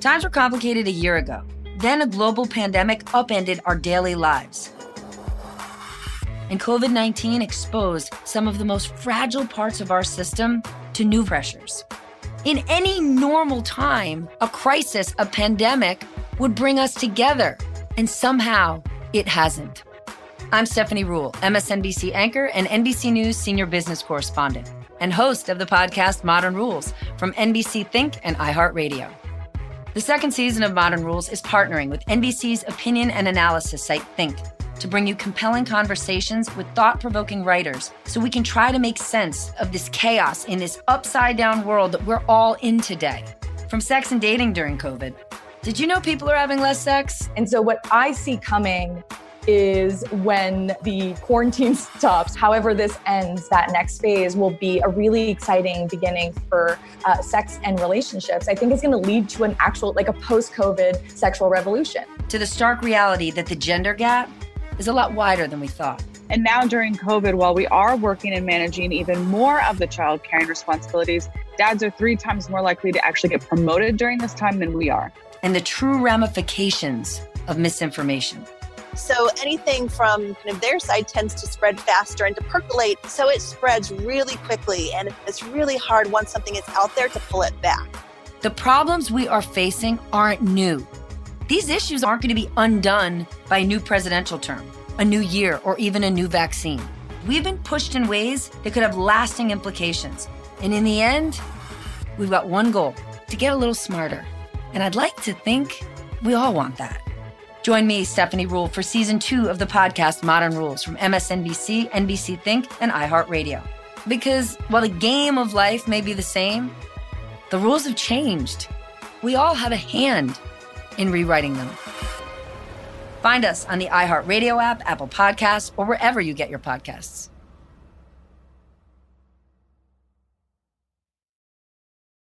Times were complicated a year ago. Then a global pandemic upended our daily lives. And COVID 19 exposed some of the most fragile parts of our system to new pressures. In any normal time, a crisis, a pandemic, would bring us together. And somehow it hasn't. I'm Stephanie Ruhle, MSNBC anchor and NBC News senior business correspondent, and host of the podcast Modern Rules from NBC Think and iHeartRadio. The second season of Modern Rules is partnering with NBC's opinion and analysis site Think to bring you compelling conversations with thought provoking writers so we can try to make sense of this chaos in this upside down world that we're all in today. From sex and dating during COVID. Did you know people are having less sex? And so, what I see coming is when the quarantine stops. However, this ends, that next phase will be a really exciting beginning for uh, sex and relationships. I think it's going to lead to an actual, like a post COVID sexual revolution. To the stark reality that the gender gap is a lot wider than we thought. And now during COVID, while we are working and managing even more of the child caring responsibilities, dads are three times more likely to actually get promoted during this time than we are. And the true ramifications of misinformation. So anything from kind of their side tends to spread faster and to percolate. So it spreads really quickly. And it's really hard once something is out there to pull it back. The problems we are facing aren't new. These issues aren't going to be undone by a new presidential term, a new year, or even a new vaccine. We've been pushed in ways that could have lasting implications. And in the end, we've got one goal to get a little smarter. And I'd like to think we all want that. Join me, Stephanie Ruhle, for season two of the podcast Modern Rules from MSNBC, NBC Think, and iHeartRadio. Because while the game of life may be the same, the rules have changed. We all have a hand in rewriting them. Find us on the iHeartRadio app, Apple Podcasts, or wherever you get your podcasts.